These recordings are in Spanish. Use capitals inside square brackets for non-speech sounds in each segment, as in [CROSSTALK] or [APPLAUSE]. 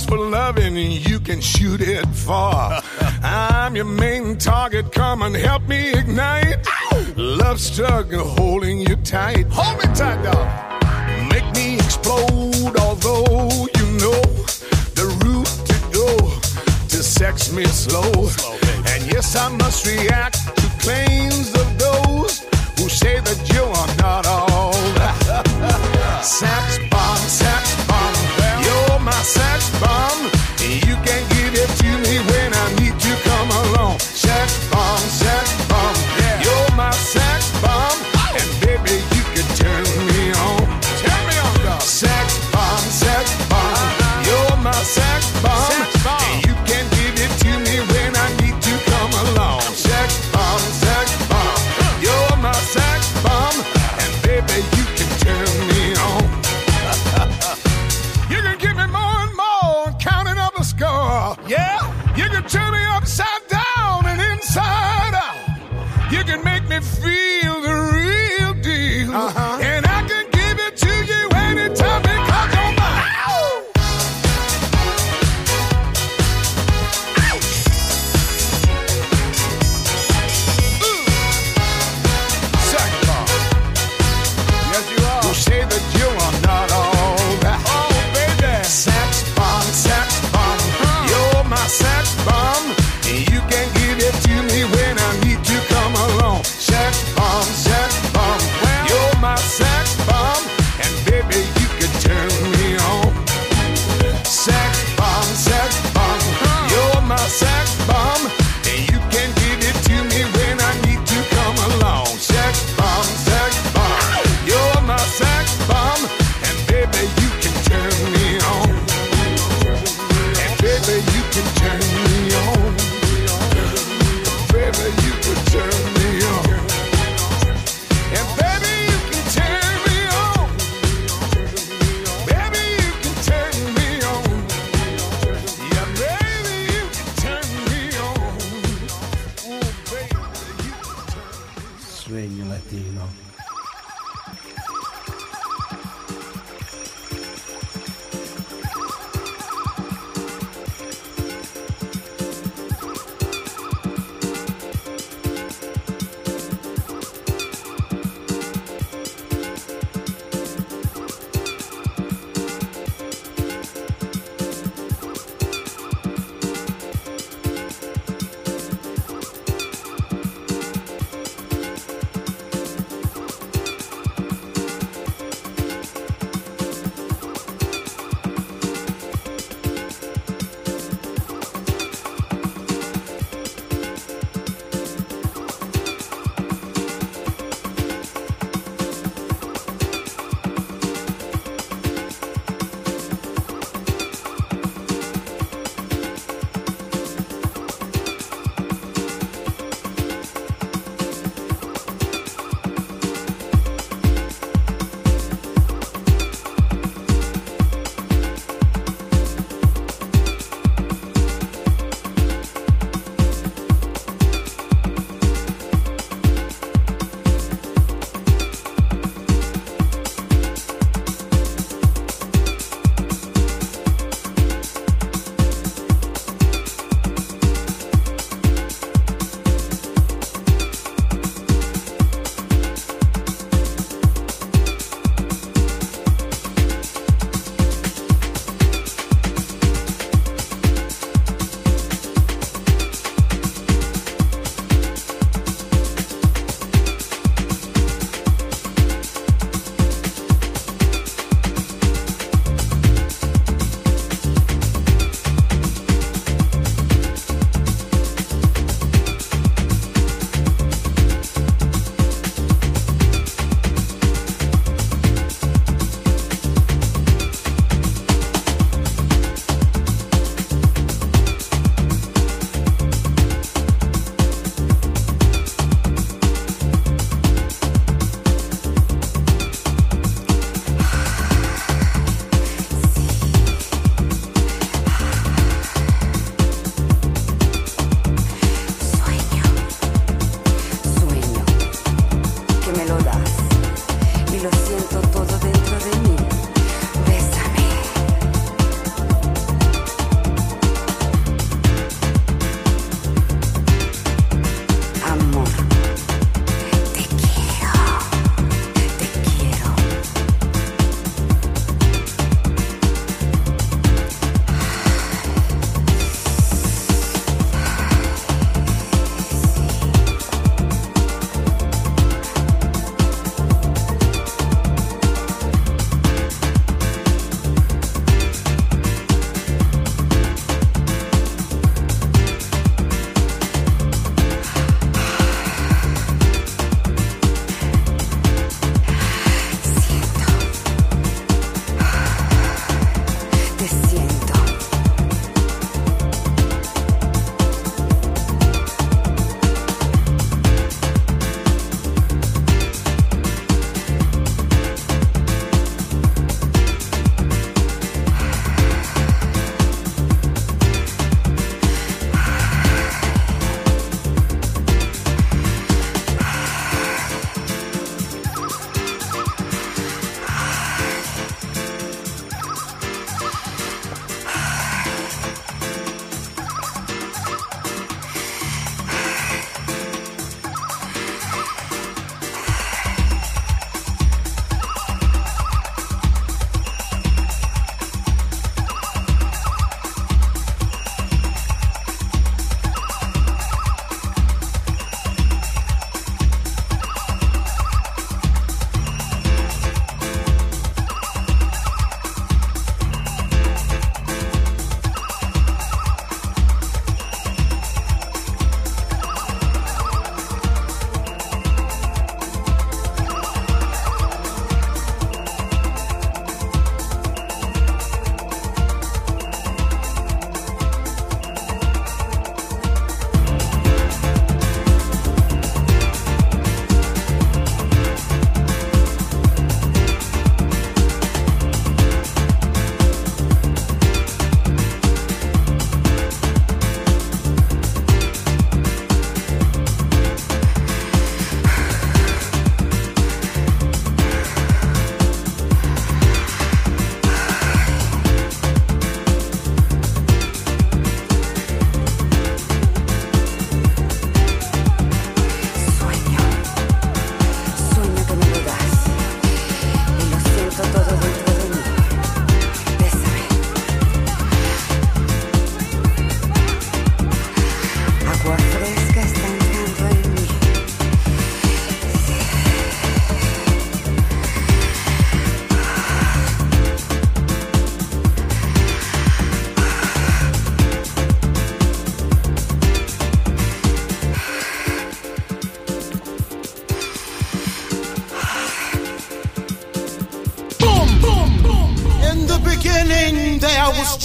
for loving, you can shoot it far. [LAUGHS] I'm your main target. Come and help me ignite. Ow! Love struggle holding you tight. Hold me tight, dog. Make me explode, although you know the route to go to sex me slow. and yes, I must react to claims of those who say that you are not all [LAUGHS] Sex bomb, sex bomb, you're my sex bomb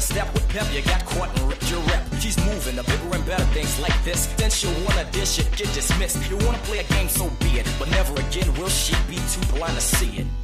step with pep, you got caught and ripped your rep. She's moving to bigger and better things like this. Then she'll wanna dish it, get dismissed. You wanna play a game, so be it. But never again will she be too blind to see it.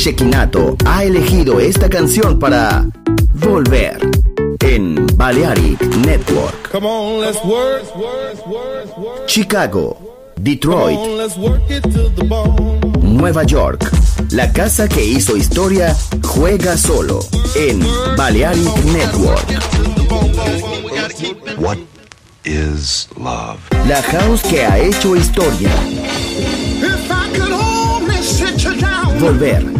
Shekinato ha elegido esta canción para volver en Balearic Network. Chicago, Detroit. Nueva York. La casa que hizo historia juega solo en Balearic Network. What is love? La house que ha hecho historia. Volver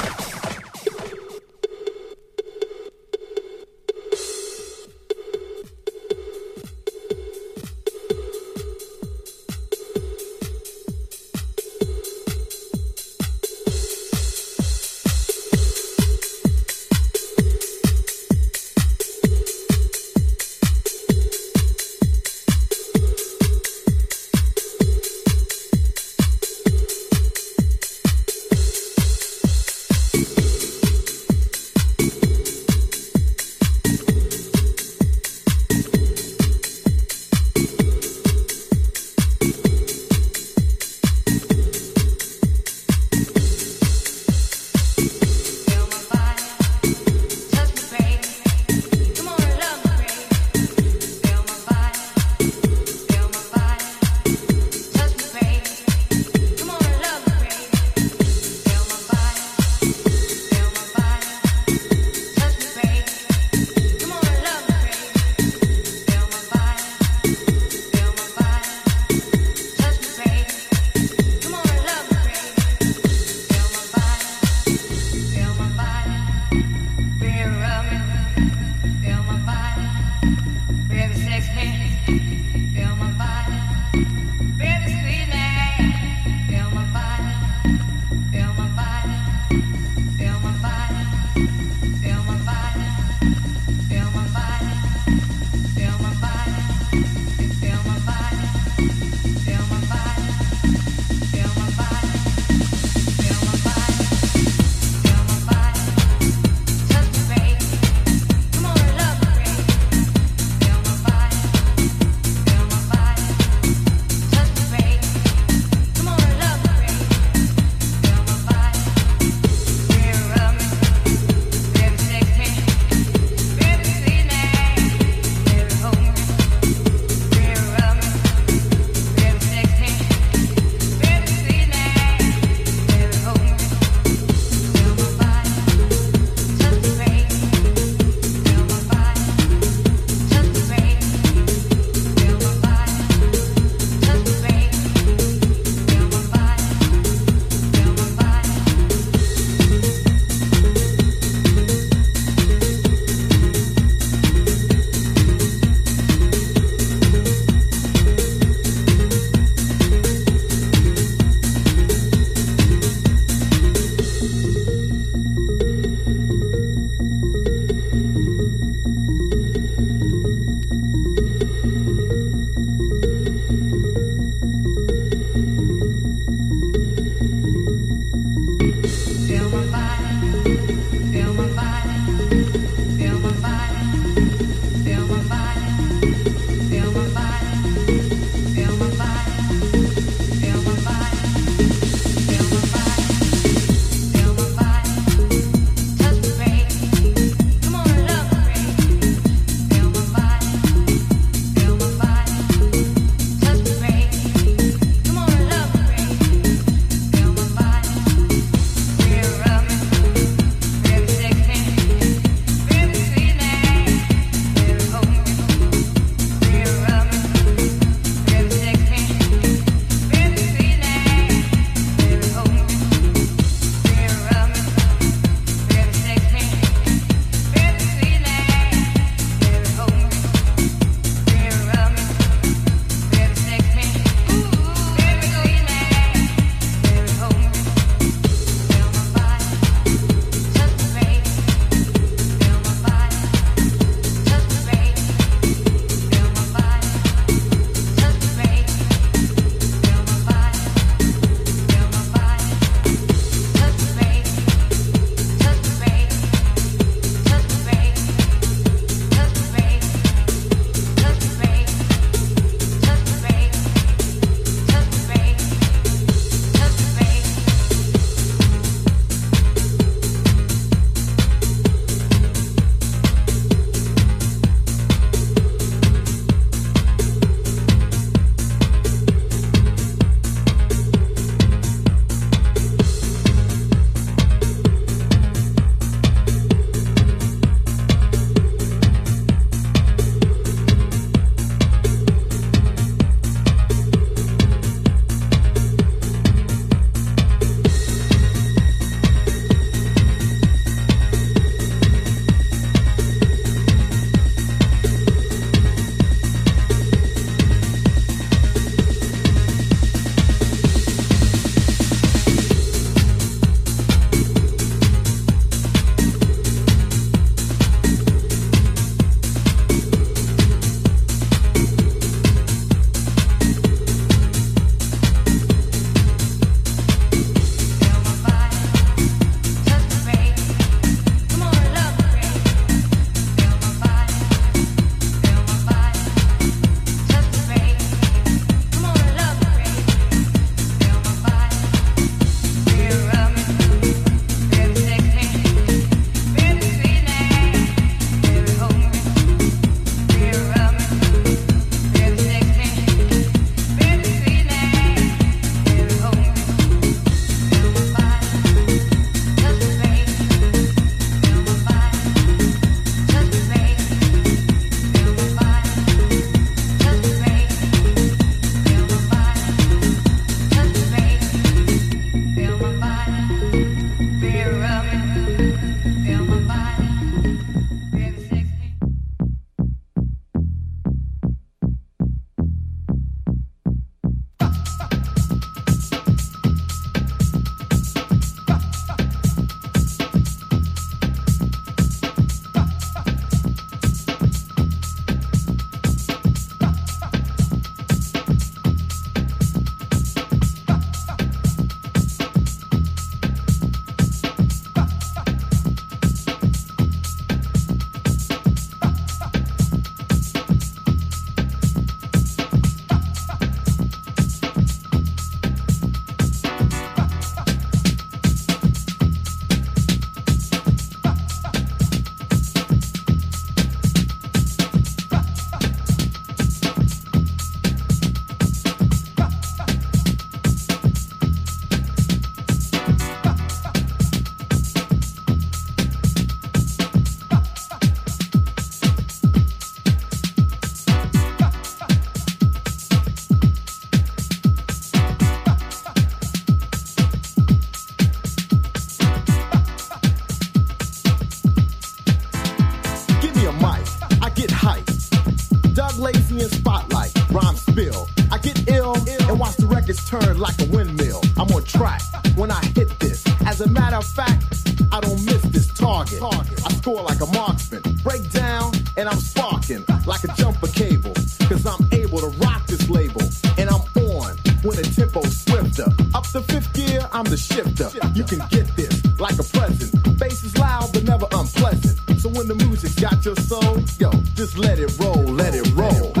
Got your soul, yo, just let it roll, let it roll.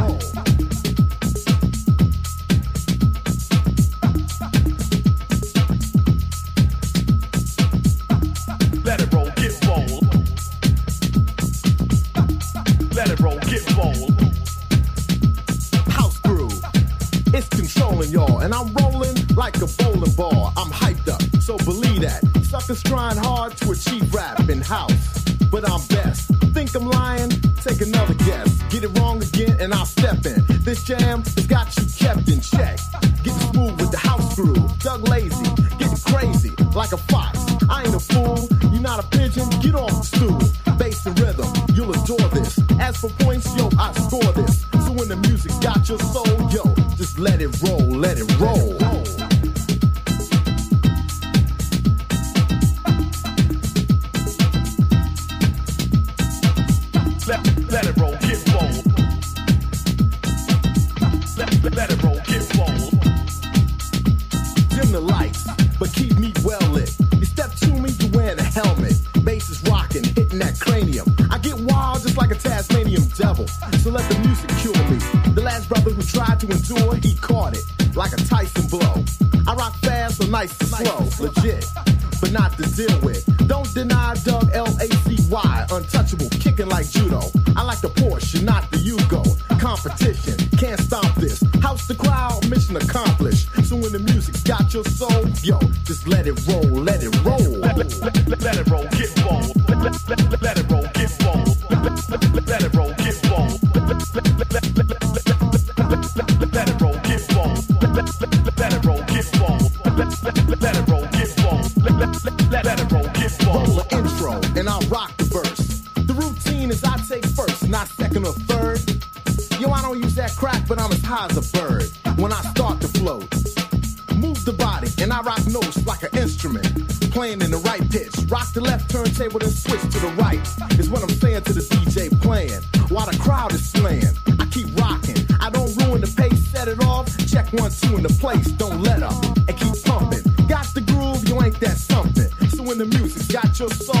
Let it roll, get roll. Let it roll, get roll. house groove. It's controlling y'all, and I'm rolling like a bowling ball. I'm hyped up, so believe that. Suckers trying hard to achieve rap in house, but I'm best. Think I'm lying? Take another guess. Get it wrong again, and I'll step in. This jam has got you kept in check. Get smooth with the house groove. Doug Lazy, getting crazy like a fox. I ain't a fool. You're not a pigeon. Get off the stool. Bass and rhythm, you'll adore this. As for points, yo, I score this. So when the music got your soul, yo, just let it roll, let it roll. Let, it roll, get roll. Let, it roll, get roll. roll the intro and I'll rock the verse. The routine is I take first, not second or third. Yo, I don't use that crack, but I'm as high as a bird when I start to float. Move the body and I rock notes like an instrument, playing in the right pitch. Rock the left turntable then switch to the right. Is what I'm saying to the DJ playing while the crowd is slaying. I keep rocking, I don't ruin the pace, set it off. Check one, two in the place, don't let up just so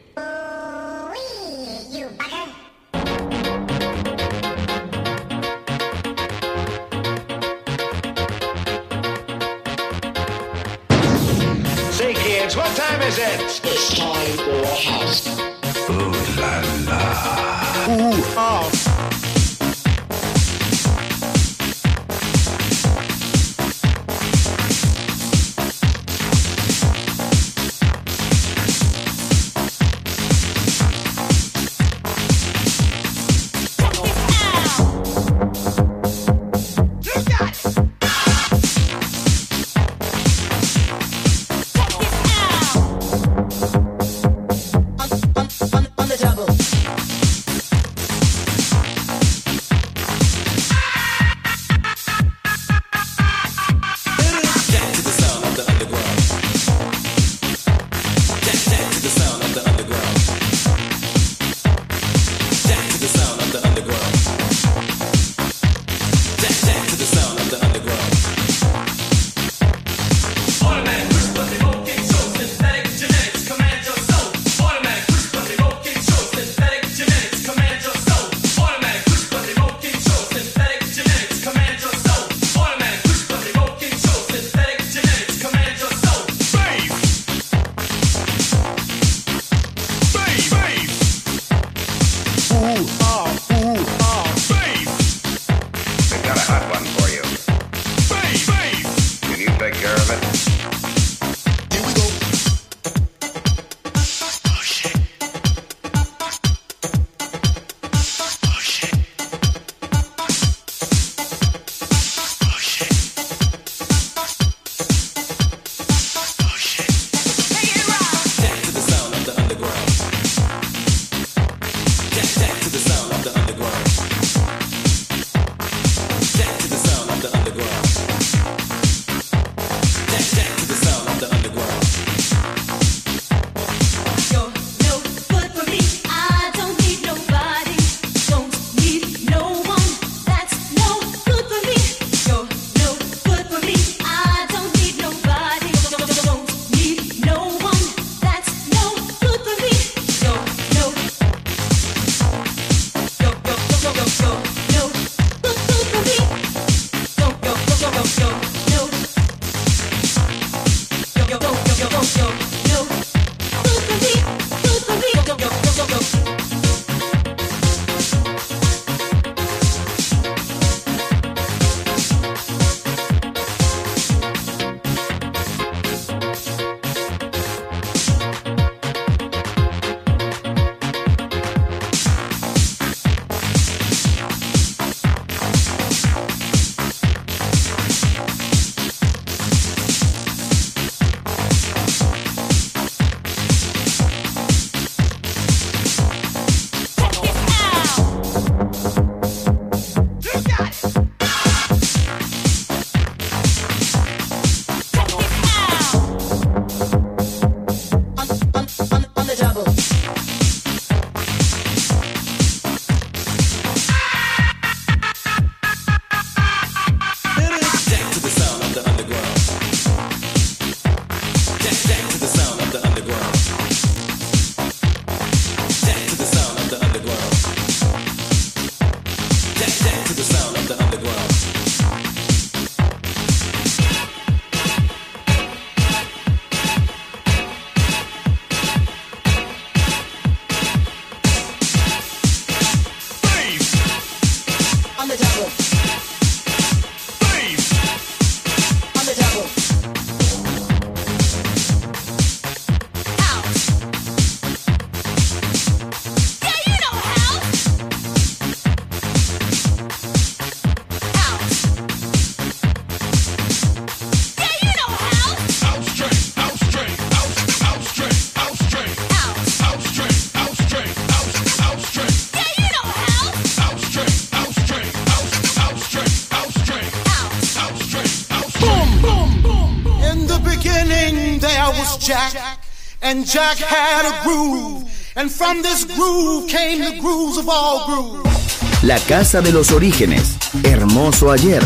Groove. And from this groove came the grooves of all grooves. La casa de los orígenes. Hermoso ayer.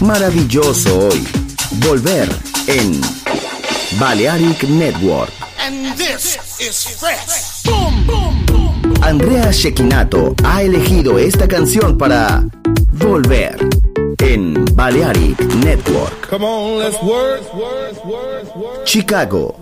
Maravilloso hoy. Volver en Balearic Network. And this is fresh. Boom, boom, boom. Andrea Shekinato ha elegido esta canción para Volver en Balearic Network. Come on, let's work. Chicago.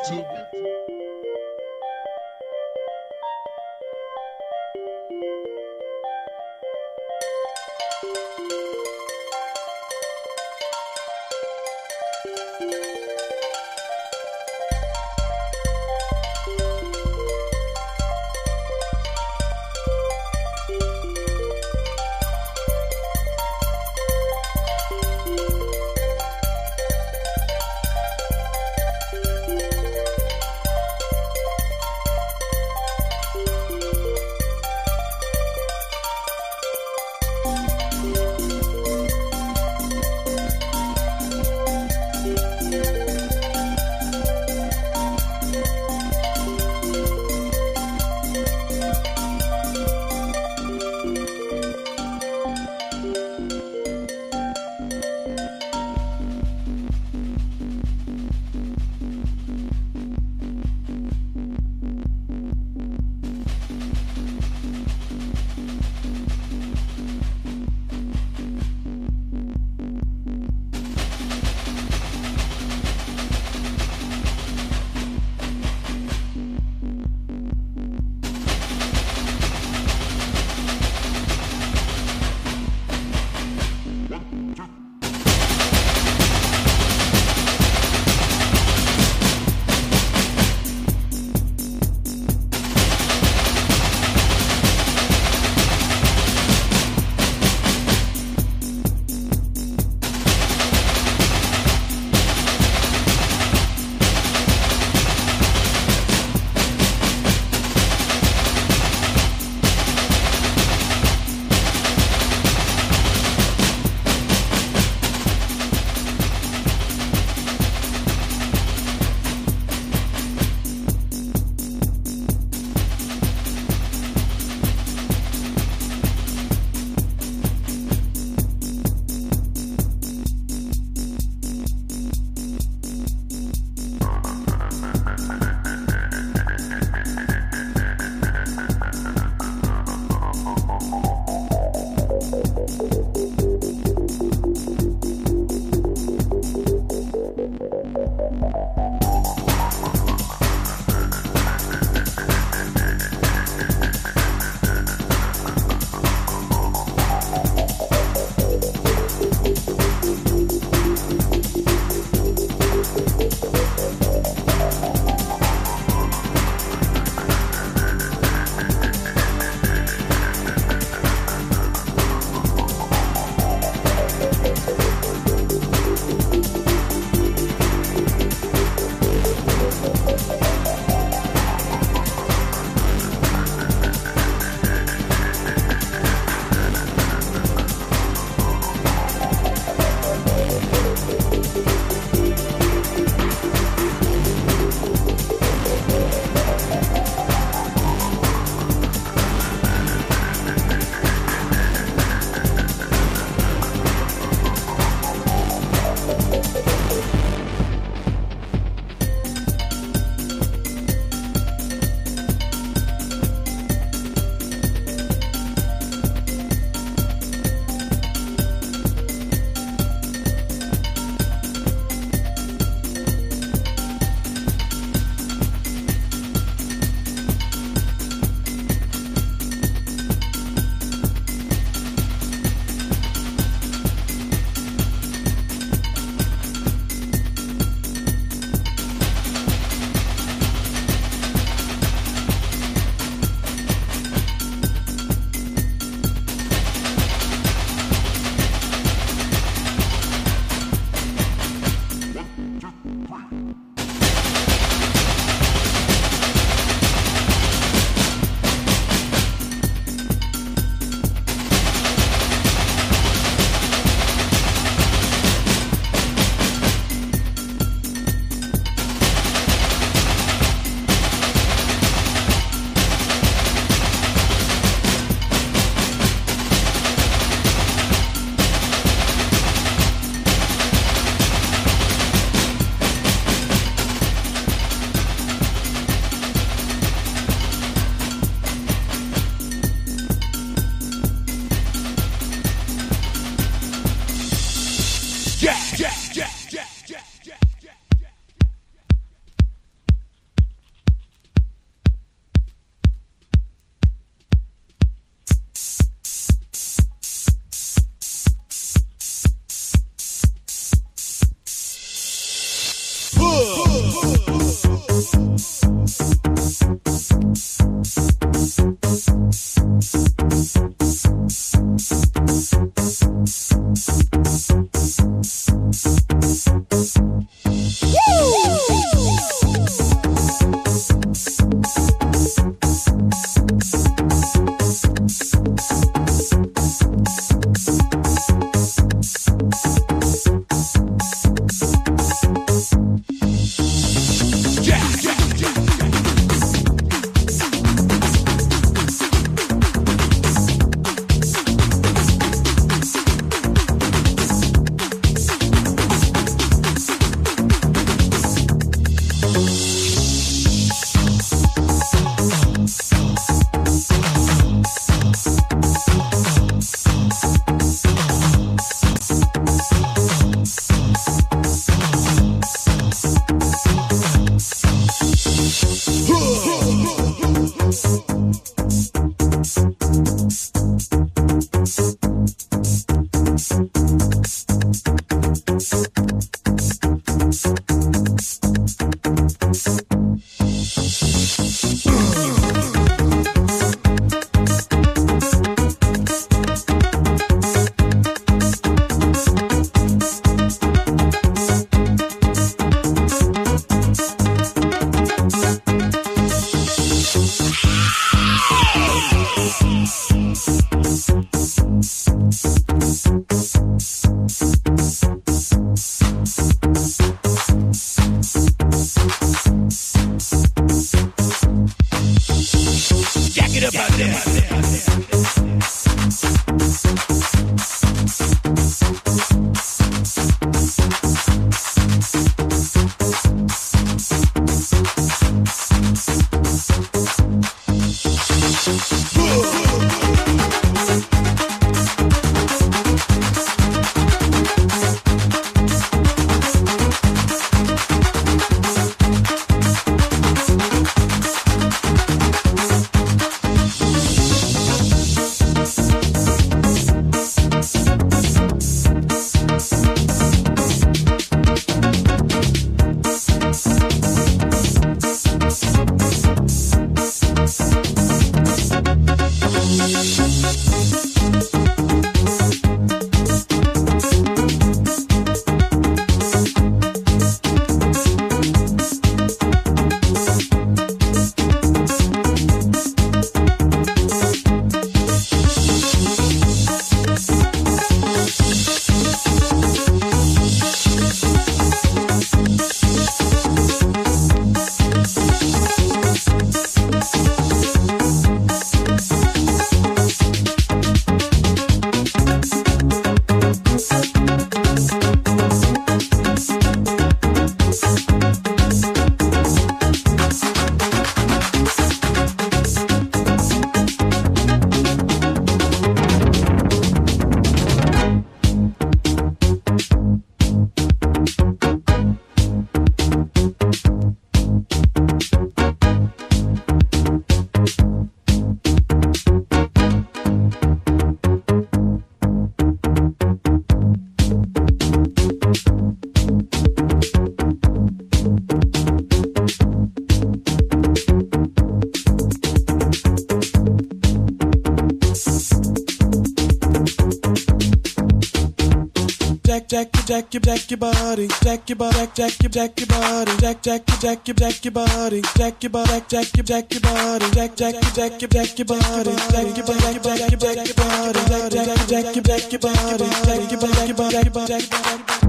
Jack jack jack your jack your body, jack your body, jack your jack your body, jack jack jack your jack your body, jack your body, jack your jack your body, jack jack jack your jack your body, jack your body, jack your jack your body, jack jack jack your jack your body, jack your body, jack your body, jack your body.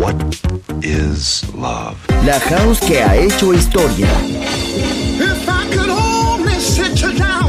What is love? La house que ha hecho historia.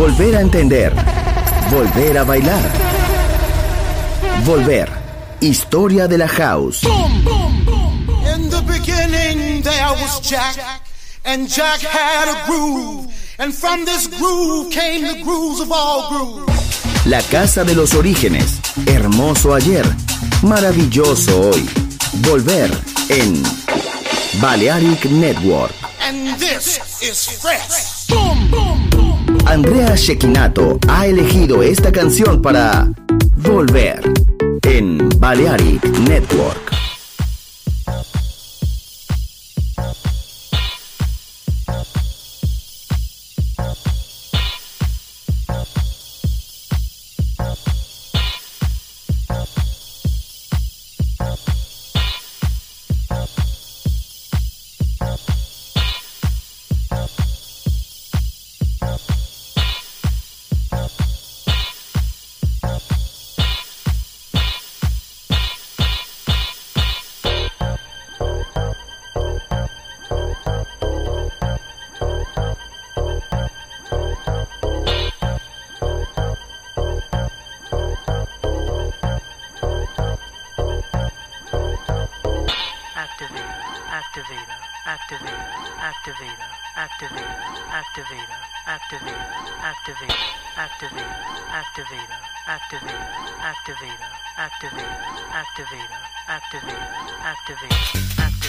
Volver a entender. Volver a bailar. Volver. Historia de la house. In the beginning there was Jack, and Jack had a groove, and from this groove came the grooves of all grooves. La casa de los orígenes. Hermoso ayer. Maravilloso hoy. Volver en Balearic Network. And this is fresh. Boom, boom, boom. Andrea Shekinato ha elegido esta canción para Volver en Balearic Network. Acá.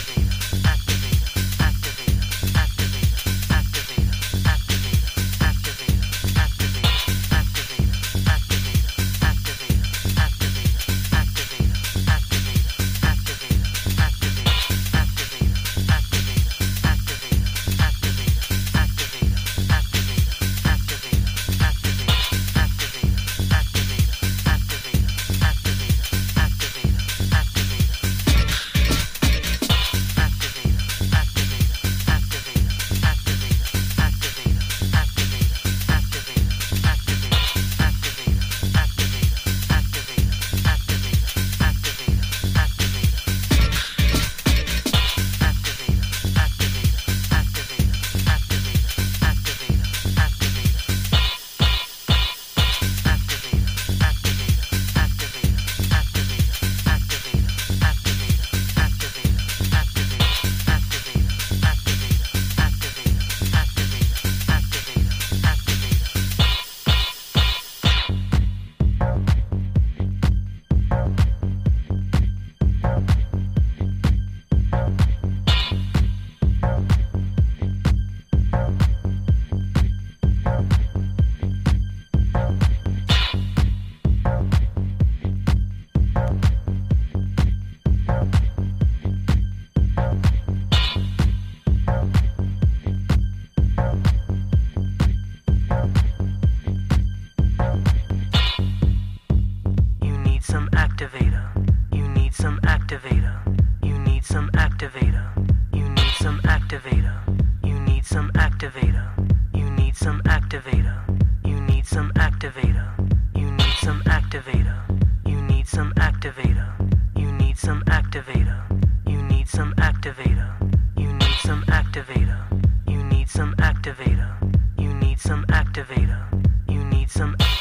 Activator. You need some activator. You need some activator. You need some activator. You need some activator. You need some activator. You need some activator. You need some activator. You need some activator. You need some activator. You need some El